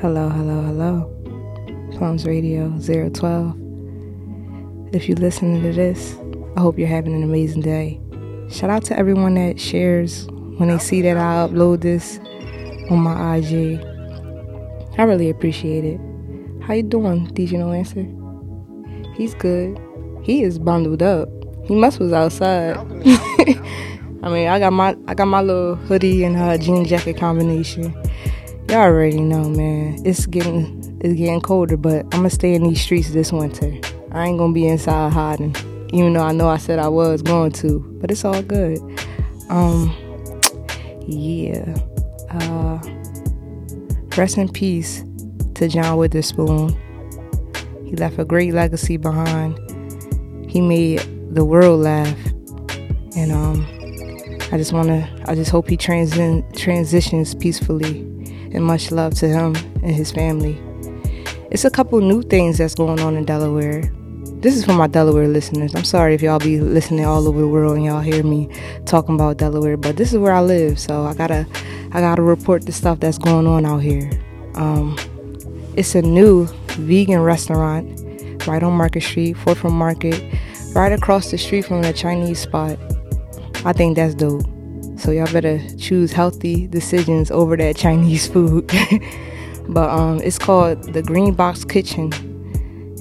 Hello, hello, hello. Plums Radio 012. If you're listening to this, I hope you're having an amazing day. Shout out to everyone that shares when they see that I upload this on my IG. I really appreciate it. How you doing, DJ No Answer? He's good. He is bundled up. He must was outside. I mean, I got my I got my little hoodie and uh, jean jacket combination. Y'all already know, man. It's getting it's getting colder, but I'm gonna stay in these streets this winter. I ain't gonna be inside hiding, even though I know I said I was going to. But it's all good. Um, yeah. Uh, rest in peace to John Witherspoon. He left a great legacy behind. He made the world laugh, and um, I just wanna, I just hope he transi- transitions peacefully and much love to him and his family. It's a couple new things that's going on in Delaware. This is for my Delaware listeners. I'm sorry if y'all be listening all over the world and y'all hear me talking about Delaware, but this is where I live, so I gotta I gotta report the stuff that's going on out here. Um, it's a new vegan restaurant right on Market Street, Fourth from Market, right across the street from the Chinese spot. I think that's dope. So y'all better choose healthy decisions over that Chinese food. but um, it's called the Green Box Kitchen,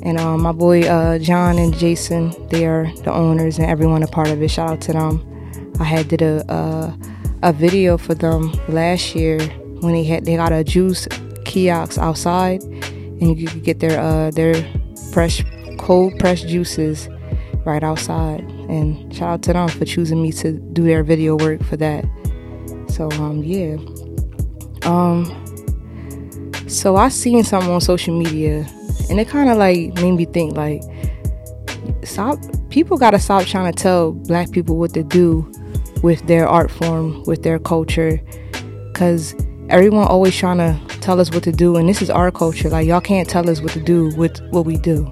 and um, my boy uh, John and Jason, they are the owners and everyone a part of it. Shout out to them. I had did a uh, a video for them last year when they had they got a juice kiosk outside, and you could get their uh, their fresh cold pressed juices right outside. And shout out to them for choosing me to do their video work for that. So um yeah. Um so I seen something on social media and it kinda like made me think like stop people gotta stop trying to tell black people what to do with their art form, with their culture. Cause everyone always trying to tell us what to do and this is our culture. Like y'all can't tell us what to do with what we do.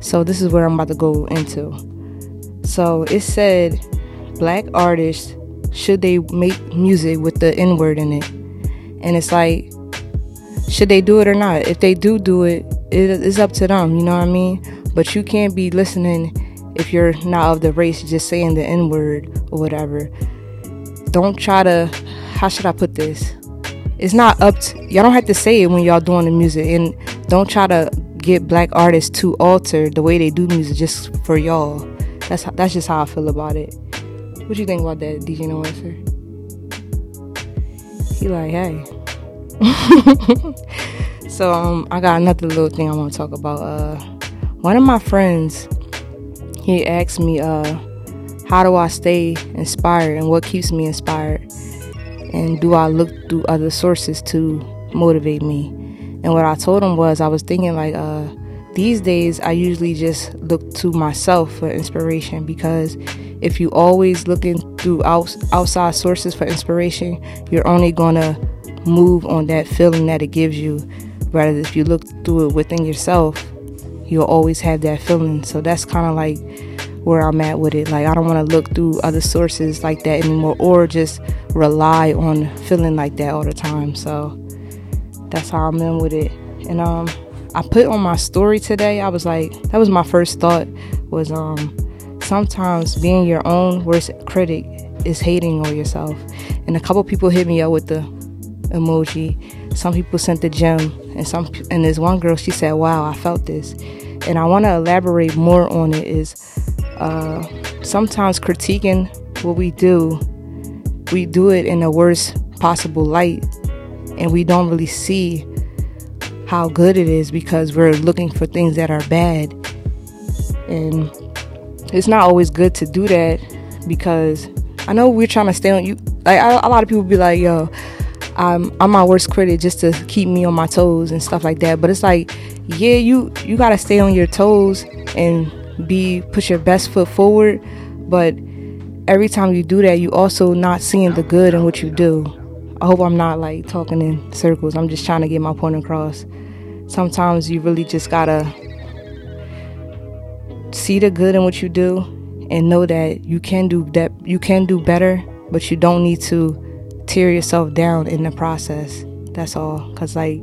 So this is where I'm about to go into. So it said black artists should they make music with the N word in it? And it's like, should they do it or not? If they do do it, it's up to them, you know what I mean? But you can't be listening if you're not of the race, just saying the N word or whatever. Don't try to, how should I put this? It's not up to, y'all don't have to say it when y'all doing the music. And don't try to get black artists to alter the way they do music just for y'all. That's that's just how I feel about it. What do you think about that, DJ No Answer? He like, hey. so um, I got another little thing I want to talk about. Uh, one of my friends, he asked me, uh, how do I stay inspired and what keeps me inspired, and do I look through other sources to motivate me? And what I told him was, I was thinking like, uh, these days I usually just look to myself for inspiration because if you always looking through out, outside sources for inspiration, you're only gonna move on that feeling that it gives you. Rather, if you look through it within yourself, you'll always have that feeling. So that's kind of like where I'm at with it. Like I don't want to look through other sources like that anymore, or just rely on feeling like that all the time. So that's how I'm in with it. And um, I put on my story today. I was like, that was my first thought. Was um, sometimes being your own worst critic is hating on yourself. And a couple people hit me up with the emoji. Some people sent the gem, and some and there's one girl. She said, "Wow, I felt this." And I want to elaborate more on it. Is uh, sometimes critiquing what we do, we do it in the worst possible light, and we don't really see how good it is because we're looking for things that are bad. And it's not always good to do that because I know we're trying to stay on you. Like a lot of people be like, "Yo, I'm I'm my worst critic just to keep me on my toes and stuff like that." But it's like, yeah, you you gotta stay on your toes and be put your best foot forward. But every time you do that, you also not seeing the good in what you do. I hope I'm not like talking in circles. I'm just trying to get my point across. Sometimes you really just gotta see the good in what you do and know that you can do that you can do better, but you don't need to tear yourself down in the process. That's all. Cause like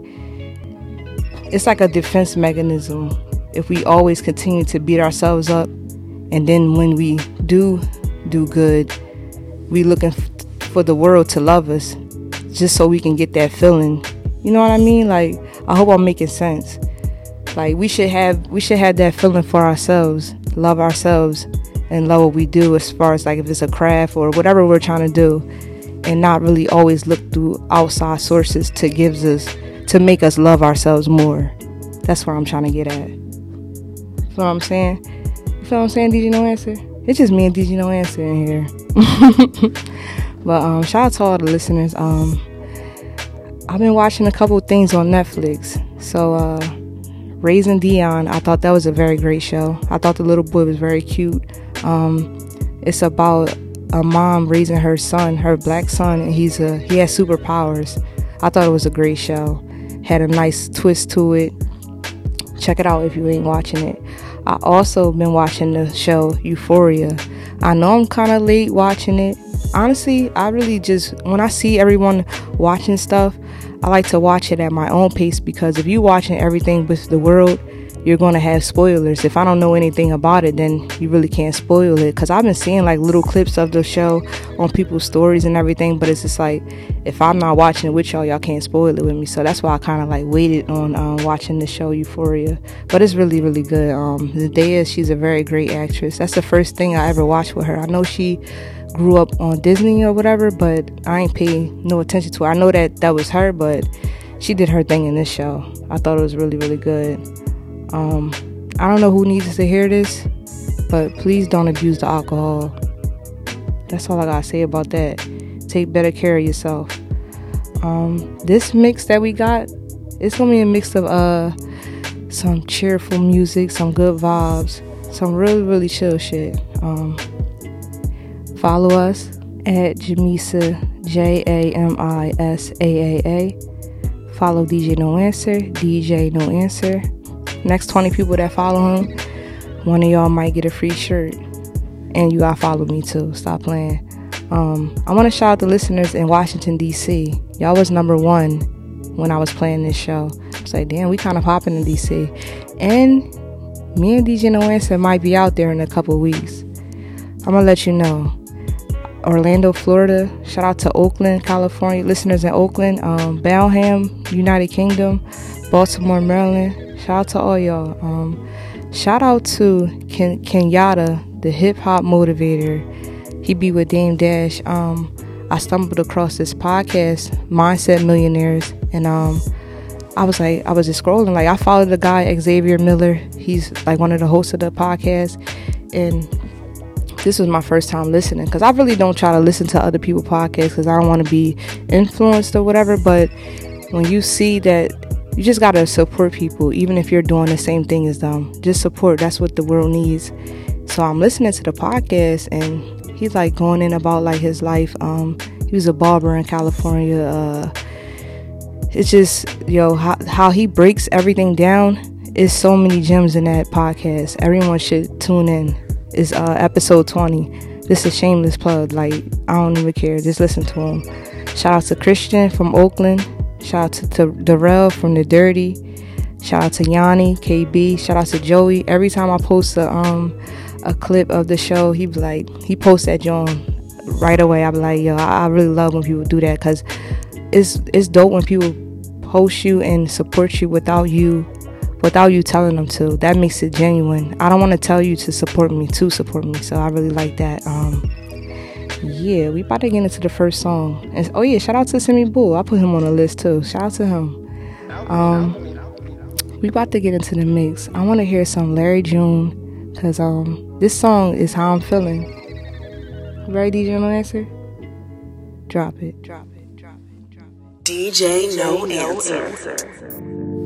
it's like a defense mechanism. If we always continue to beat ourselves up, and then when we do do good, we looking for the world to love us, just so we can get that feeling. You know what I mean? Like I hope I'm making sense. Like we should have we should have that feeling for ourselves, love ourselves, and love what we do as far as like if it's a craft or whatever we're trying to do, and not really always look through outside sources to gives us to make us love ourselves more. That's where I'm trying to get at. You know what I'm saying? You feel what I'm saying, DJ No Answer? It's just me and DJ No Answer in here. but um, shout out to all the listeners. Um, I've been watching a couple things on Netflix. So, uh, Raising Dion, I thought that was a very great show. I thought the little boy was very cute. Um, it's about a mom raising her son, her black son, and he's a he has superpowers. I thought it was a great show had a nice twist to it. Check it out if you ain't watching it. I also been watching the show Euphoria. I know I'm kind of late watching it. Honestly, I really just when I see everyone watching stuff, I like to watch it at my own pace because if you watching everything with the world, you're going to have spoilers. If I don't know anything about it, then you really can't spoil it. Because I've been seeing like little clips of the show on people's stories and everything, but it's just like if I'm not watching it with y'all, y'all can't spoil it with me. So that's why I kind of like waited on um, watching the show Euphoria. But it's really, really good. Um, Zendaya, she's a very great actress. That's the first thing I ever watched with her. I know she grew up on Disney or whatever, but I ain't pay no attention to her. I know that that was her, but she did her thing in this show. I thought it was really, really good. Um, I don't know who needs to hear this, but please don't abuse the alcohol. That's all I gotta say about that. Take better care of yourself. Um, this mix that we got, it's gonna be a mix of uh some cheerful music, some good vibes, some really really chill shit. Um, follow us at Jamisa J A M I S A A A. Follow DJ No Answer, DJ No Answer next 20 people that follow him, one of y'all might get a free shirt. And you gotta follow me too. Stop playing. Um, I want to shout out the listeners in Washington D.C. Y'all was number one when I was playing this show. I was like, damn, we kind of popping in D.C. And me and DJ No Answer might be out there in a couple weeks. I'm gonna let you know. Orlando, Florida. Shout out to Oakland, California. Listeners in Oakland, um, United Kingdom, Baltimore, Maryland. Shout out to all y'all. Um, shout out to Ken- Kenyatta, the hip hop motivator. He be with Dame Dash. Um, I stumbled across this podcast, Mindset Millionaires, and um, I was like, I was just scrolling. Like, I followed the guy Xavier Miller. He's like one of the hosts of the podcast, and this was my first time listening because I really don't try to listen to other people podcasts because I don't want to be influenced or whatever. But when you see that you just gotta support people, even if you're doing the same thing as them. Just support. That's what the world needs. So I'm listening to the podcast, and he's like going in about like his life. Um, he was a barber in California. Uh, it's just yo how, how he breaks everything down. Is so many gems in that podcast. Everyone should tune in. It's uh, episode 20. This is shameless plug. Like I don't even care. Just listen to him. Shout out to Christian from Oakland. Shout out to, to Darrell from the Dirty. Shout out to Yanni, KB. Shout out to Joey. Every time I post a um a clip of the show, he be like he posts that John right away. I be like, yo, I, I really love when people do that because it's it's dope when people post you and support you without you without you telling them to. That makes it genuine. I don't want to tell you to support me to support me. So I really like that. Um, yeah, we about to get into the first song. And oh yeah, shout out to Simi Bull. I put him on the list too. Shout out to him. Um, we about to get into the mix. I want to hear some Larry June because um this song is how I'm feeling. Ready, DJ No Answer? Drop it. Drop it. Drop it. Drop it. DJ No Answer.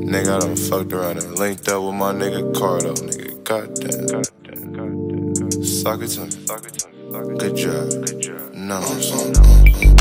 Nigga, I done fucked around and linked up with my nigga Cardo. Nigga, goddamn. goddamn, goddamn. Suck it to me. Suck it to me. Good job. Good job. No.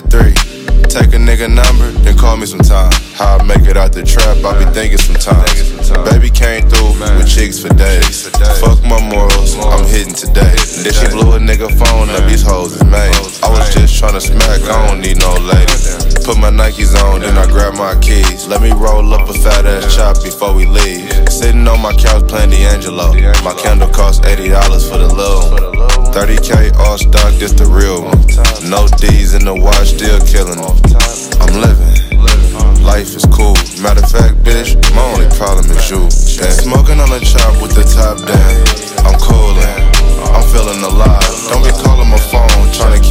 At three. Take a nigga number, then call me sometime. How I make it out the trap, I be thinking sometimes. Baby came through with chicks for days. Fuck my morals, I'm hitting today. Then she blew a nigga phone up, these hoes is made. I was just trying to smack, I don't need no lady. Put my Nikes on, then I grab my keys. Let me roll up a fat ass chop before we leave. Sitting on my couch playing D'Angelo. My candle cost $80 for the one. 30k all stock, this the real one. No D's in the watch, still killing them. I'm living. Life is cool. Matter of fact, bitch, my only problem is you. And smoking on a chop with the top down. I'm coolin'. I'm feeling alive. Don't be calling my phone, trying to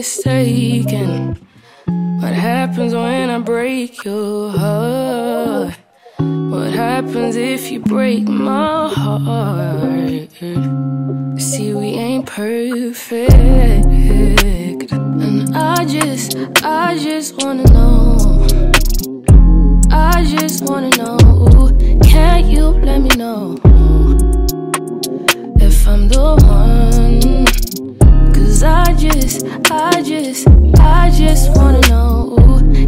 make a mistake? And what happens when I break your heart? What happens if you break my heart? See, we ain't perfect. And I just, I just wanna know. I just wanna know. Can you let me know I just, I just wanna know.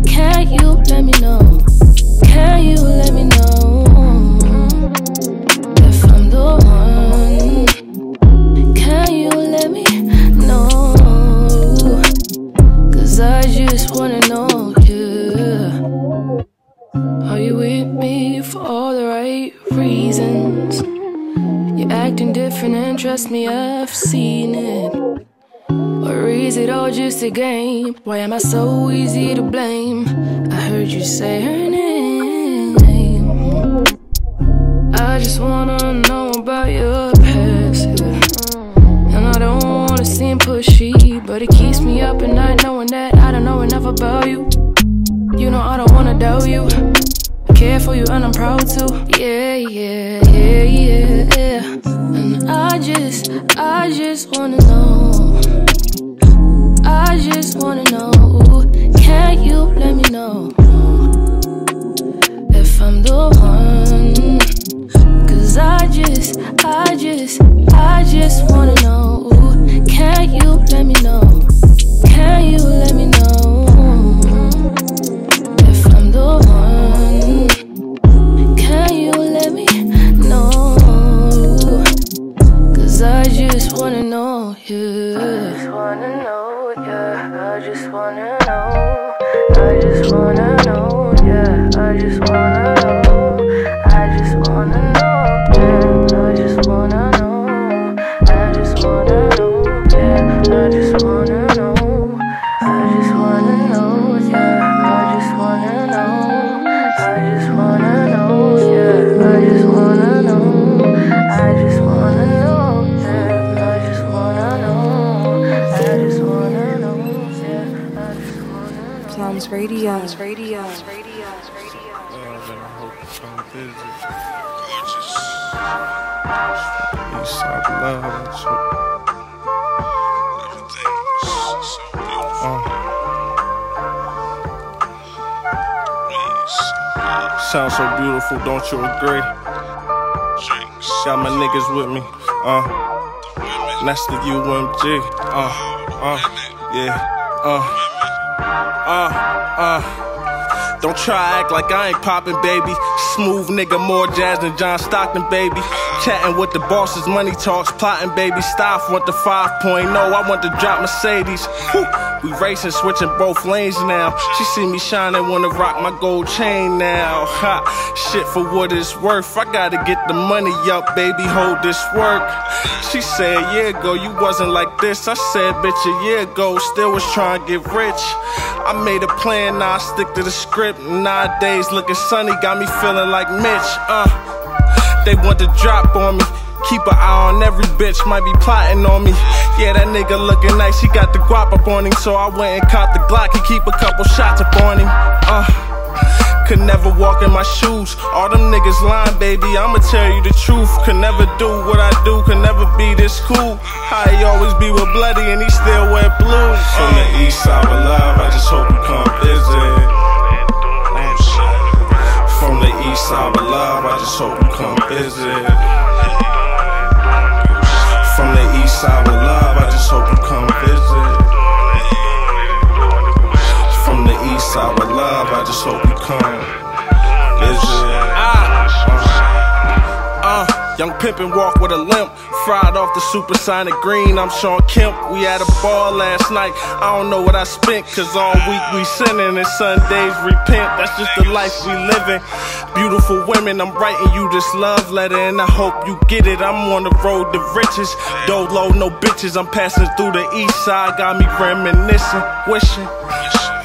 Can you let me know? Can you let me know if I'm the one? Can you let me know? Cause I just wanna know, yeah. Are you with me for all the right reasons? You're acting different, and trust me, I've seen it. Is it all just a game? Why am I so easy to blame? I heard you say her name. I just wanna know about your past. yeah. And I don't wanna seem pushy, but it keeps me up at night knowing that I don't know enough about you. You know I don't wanna doubt you. I care for you and I'm proud to. Yeah, yeah, yeah, yeah, yeah. And I just, I just wanna know. I just wanna know. Can you let me know if I'm the one? Cause I just, I just, I just wanna know. Can you let me know? Can you let me know don't you agree? Got my niggas with me. Uh, that's the UMG. Uh, uh, yeah. Uh, uh, uh. Don't try act like I ain't poppin', baby. Smooth nigga, more jazz than John Stockton, baby. Chatting with the bosses, money talks, plotting, baby. Stop, want the 5.0, I want to drop Mercedes. Whew. We racing, switching both lanes now. She see me shining, wanna rock my gold chain now. Ha, shit for what it's worth. I gotta get the money up, baby. Hold this work. She said a year ago you wasn't like this. I said, bitch, a year ago still was trying to get rich. I made a plan, now I stick to the script. Nowadays, looking sunny got me feeling like Mitch. Uh, they want to drop on me. Keep an eye on every bitch, might be plotting on me. Yeah, that nigga looking nice, he got the guap up on him. So I went and caught the Glock, he keep a couple shots up on him. Uh, could never walk in my shoes. All them niggas lying, baby, I'ma tell you the truth. Could never do what I do, could never be this cool. How he always be with bloody and he still wear blue. From the east side of love, I just hope you come visit. Pimpin' walk with a limp. Fried off the supersonic green. I'm Shawn Kemp. We had a ball last night. I don't know what I spent, cause all week we sinning and Sundays repent. That's just the life we living. Beautiful women, I'm writing you this love letter and I hope you get it. I'm on the road to riches. Dolo, no bitches. I'm passing through the east side. Got me reminiscing, wishing.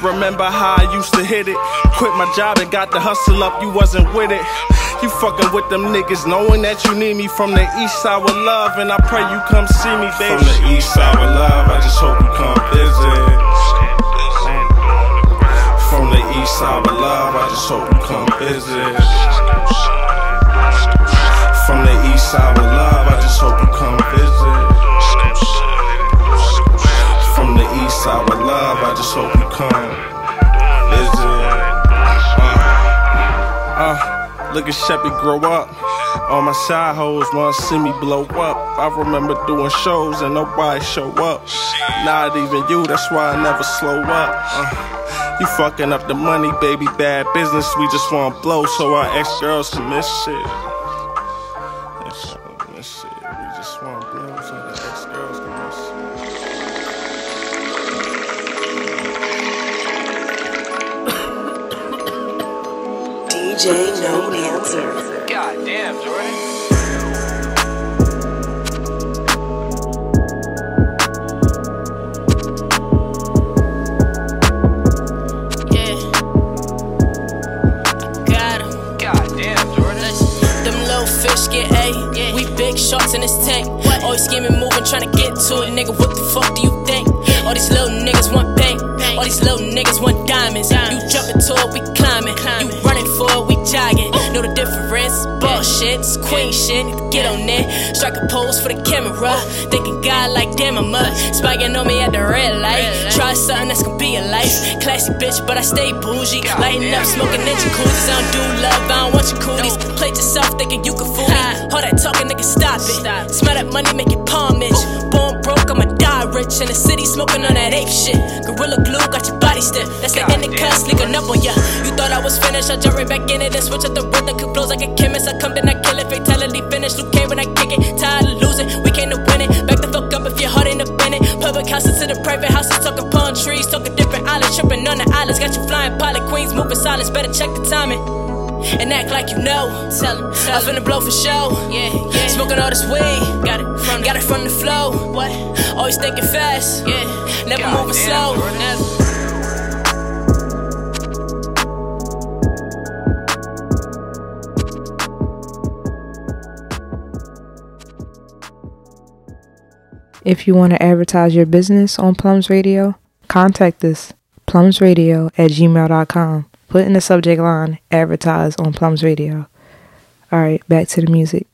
Remember how I used to hit it? Quit my job and got the hustle up, you wasn't with it. You fucking with them niggas, knowing that you need me from the east side with love, and I pray you come see me, baby. From the east side with love, I just hope you come visit. From the east side with love, I just hope you come visit. From the east side with love, I just hope you come visit. From the east side with love, I just hope you come Look at Sheppy grow up. All my side hoes wanna see me blow up. I remember doing shows and nobody show up. Not even you, that's why I never slow up. Uh, you fucking up the money, baby, bad business. We just wanna blow so our ex girls can miss shit. DJ No Answer. God damn, Jordan. Got him. God Jordan. Them little fish get A. We big sharks in this tank. Always scheming, moving, trying to get to it. Nigga, what the fuck do you think? All these little niggas want bank. All these little niggas want diamonds. You jump into it, we difference? Bullshit, it's queen shit. Get on there, strike a pose for the camera. Thinking God like damn, I'm up. Spiking on me at the red light. Try something that's gonna be a life. Classy bitch, but I stay bougie. Lighting up, smoking ninja coolies. I don't do love, I don't want your cooties. Play yourself, thinking you can fool me. All that talking, nigga, stop it. Smell that money, make your palm itch. Born broke, I'ma die rich. In the city, smoking on that ape shit. Gorilla glue, got your body stiff. That's the end of cuss, sneaking up on ya. You thought I was finished, I jump right back in it and switch up the rhythm. Could flows like a chemist. I come, then I kill it. Fatality finished, Luke K when I kick it. Tired of losing, we came to win it. Back the fuck up if your heart ain't up in it. Public houses to the private houses, talking palm trees, talking different islands, tripping on the islands. Got you flying pilot queens, moving silence. Better check the timing. And act like you know. Tell him, I'm finna blow for show. Yeah, yeah. Smoking all this weed. Got it from, got it from the flow. What? Always thinking fast. Yeah. Never God moving slow. Never. If you want to advertise your business on Plums Radio, contact us. plumsradio at gmail.com. Put in the subject line, advertise on Plums Radio. All right, back to the music.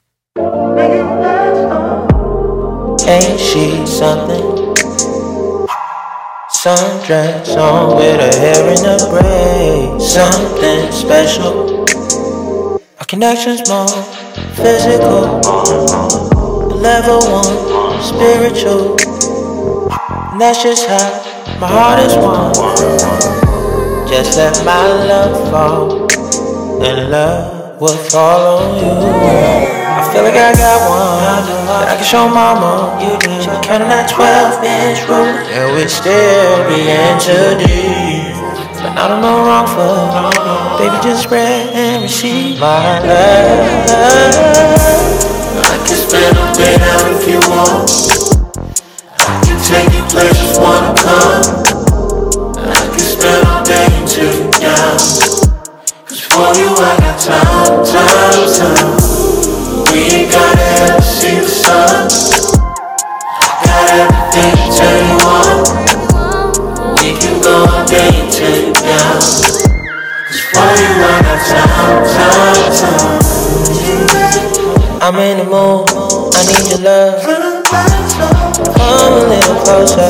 Ain't she something? Sundress on with her hair in a braid. Something special. Our connection's more physical. Level one, spiritual. And that's just how my heart is won. Just let my love fall, and love will fall on you. I feel like I got one that I can show mama. She be counting that 12 inch ruler, and we still be into deep. But I don't on no wrong foot. Baby, just spread and receive my love. I can spend a out if you want. I can take you places wanna come. I can spend all day until you down. Cause for you I got time, time, time. We ain't gotta ever see the sun. Got everything to turn you on. We can go all day until you down. Cause for you I got time, time, time. I'm in the mood, I need your love. Come a little closer,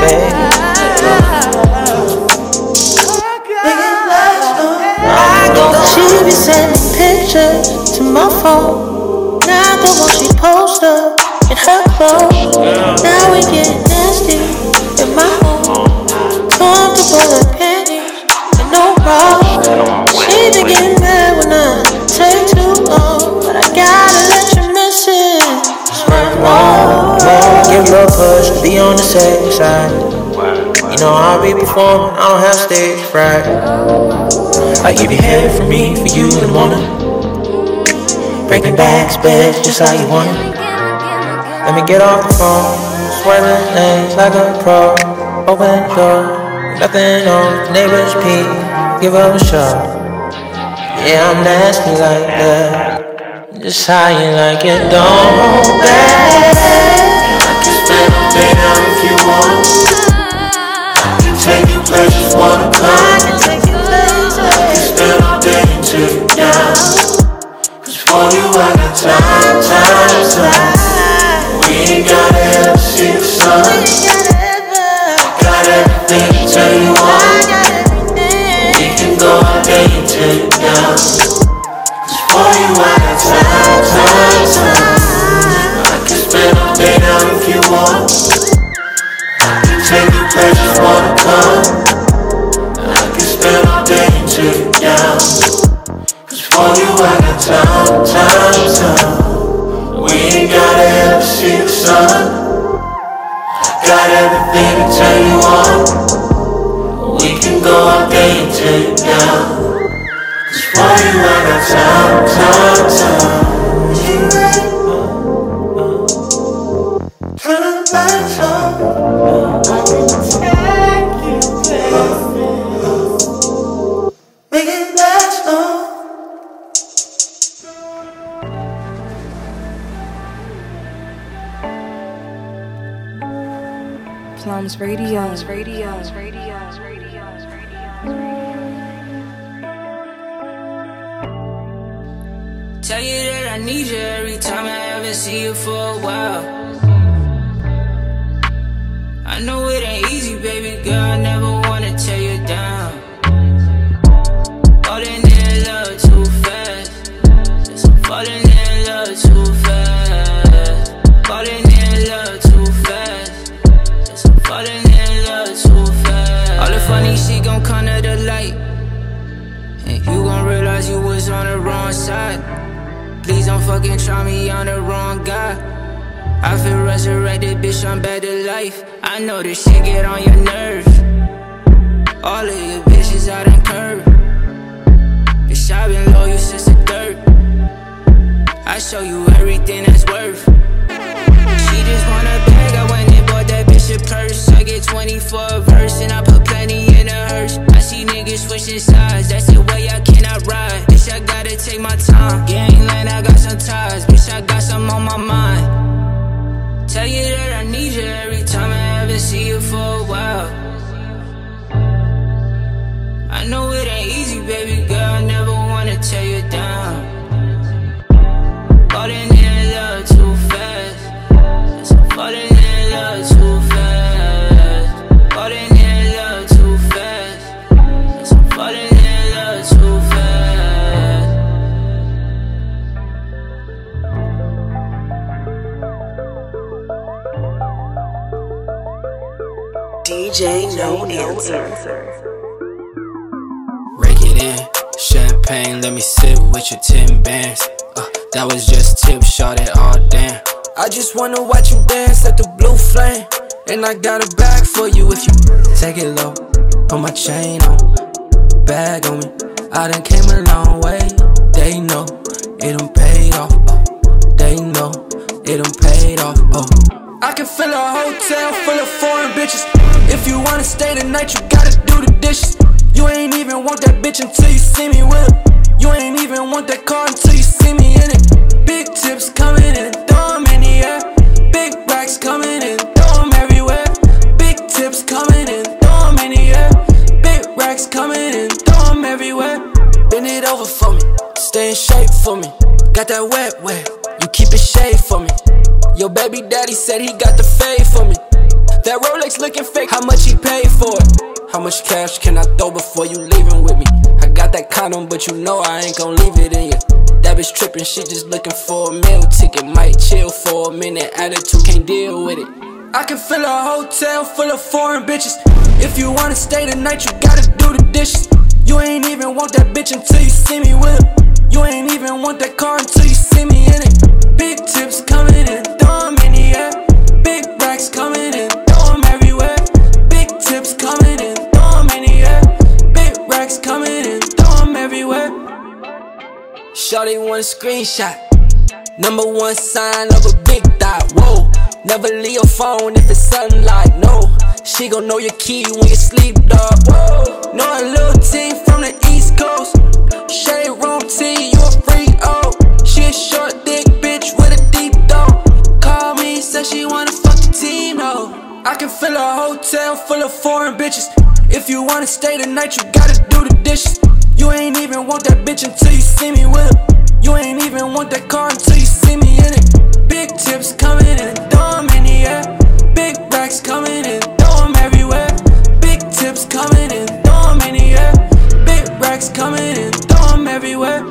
baby. Sending pictures to my phone. Not the one she post up in her clothes. Now we get nasty in my home. Comfortable like panties and no bra. She be getting mad when I take too long, but I gotta let you miss it. Swear more, more. Give a push, be on the safe side. You know I'll be performing, I don't have stage fright. I give you head for me, for you in the morning. Breaking backs, beds, just how you want it. Let me get off the phone, swerving lanes like a pro. Open the door, nothing on, neighbors peek, give up a shot. Yeah, I'm nasty like that. Just how you like it, don't back. I can spend a day if you want. I take you places wanna come. I can take you places. I can spend all day until you down. Cause for you I got time, time, time. We ain't gotta ever see the sun. Got everything to turn you on. We can go all day until you down. Cause for you I got time, time. You places wanna come. I can spend all day until you down. Cause for you I got time, time, time. We ain't gotta ever see the sun. Got everything to turn you on. We can go all day until you down. Cause for you I got time, Plums Radio. Plums Radio. Radio. Tell you that I need you every time I haven't seen you for a while. I know it ain't easy, baby girl. I never wanna tear you down. Falling in come to the light. And you gon' realize you was on the wrong side. Please don't fucking try me on the wrong guy. I feel resurrected, bitch, I'm to life. I know this shit get on your nerves. All of your bitches out in curve. Bitch, i been loyal since the dirt. I show you everything that's worth. She just want a bag, I went and bought that bitch a purse. Get 20 for a verse, and I put plenty in a hearse. I see niggas switching sides, that's the way I cannot ride. Bitch, I gotta take my time. Gangland, I got some ties, bitch, I got some on my mind. Tell you that I need you every time I haven't seen you for a while. I know it ain't easy, baby falling in love too fast. DJ No Answer. Rake it in, champagne, let me sit with your 10 bands. Uh, that was just tip, shot it all damn. I just wanna watch you dance at the blue flame. And I got a bag for you if you take it low. Put my chain on, bag on me. I done came a long way. They know it done paid off. Oh, they know it done paid off. Oh. I can fill a hotel full of foreign bitches. If you wanna stay tonight, you gotta do the dishes. You ain't even want that bitch until you see me with her. You ain't even want that car until you see me in it. Big tips coming in, throw in the air. Big racks coming stay in shape for me. Got that wet, wet, you keep it shade for me. Your baby daddy said he got the fade for me. That Rolex looking fake, how much he paid for it? How much cash can I throw before you leaving with me? I got that condom, but you know I ain't gon' leave it in you. That bitch trippin', she just looking for a meal ticket. Might chill for a minute, attitude can't deal with it. I can fill a hotel full of foreign bitches. If you wanna stay the night, you gotta do the dishes. You ain't even want that bitch until you see me with her. You ain't even want that car until you see me in it. Big tips coming in, throw in the air. Big racks coming in, throw everywhere. Big tips coming in, throw in the air. Big racks coming in, throw everywhere. Shawty want a screenshot. Number one sign of a big dot. Whoa, never leave your phone if it's sunlight. No, she gon' know your key when you sleep, dog. Whoa, know a little team from the East Coast. Fill a hotel full of foreign bitches. If you wanna stay tonight, you gotta do the dishes. You ain't even want that bitch until you see me with her. You ain't even want that car until you see me in it. Big tips coming in, throw 'em in the air. Big racks coming in, throw 'em everywhere. Big tips coming in, throw 'em in the air. Big racks coming in, throw 'em everywhere.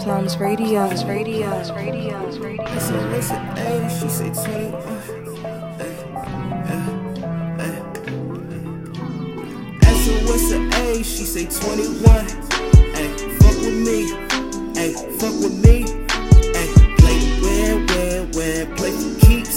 Plums Radio, Radio, Radio, Radio. Listen, listen, ayy, she say 20. Her what's her age, she say 21. Ayy, fuck with me, ayy, fuck with me. Ayy, play win, win, win, play for keeps.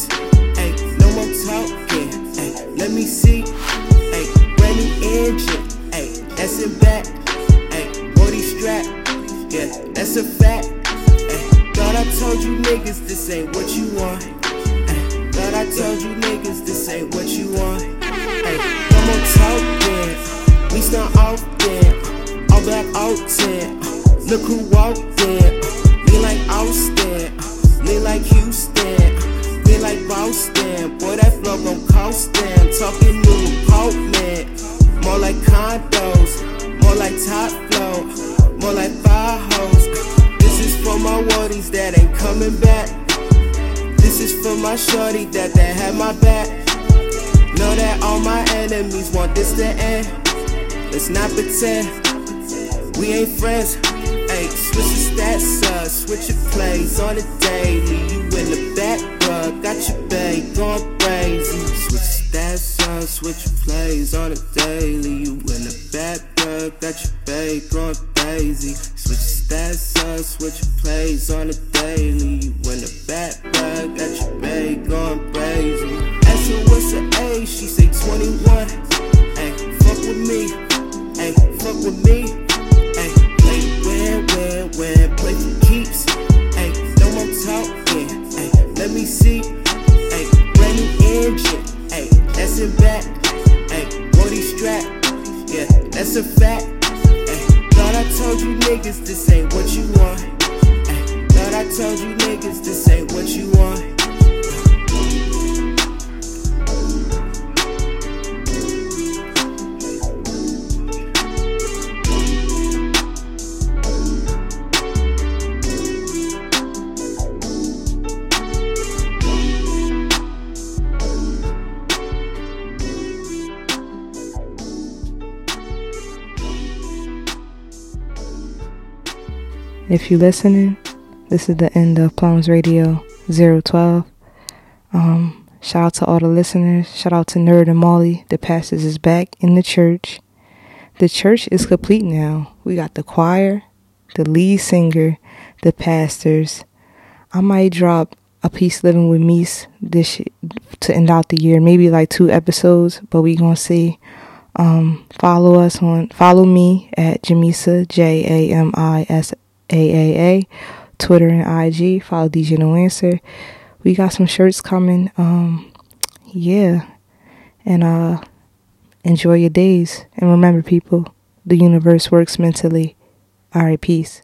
Got your babe going If you're listening, this is the end of Plums Radio 012. Um, shout out to all the listeners. Shout out to Nerd and Molly. The pastors is back in the church. The church is complete now. We got the choir, the lead singer, the pastors. I might drop a piece living with Meese this to end out the year, maybe like two episodes, but we gonna see. Um, follow us on follow me at Jamisa J A M I S A A A, Twitter and IG. Follow DJ No Answer. We got some shirts coming. Um, yeah, and uh, enjoy your days. And remember, people, the universe works mentally. All right, peace.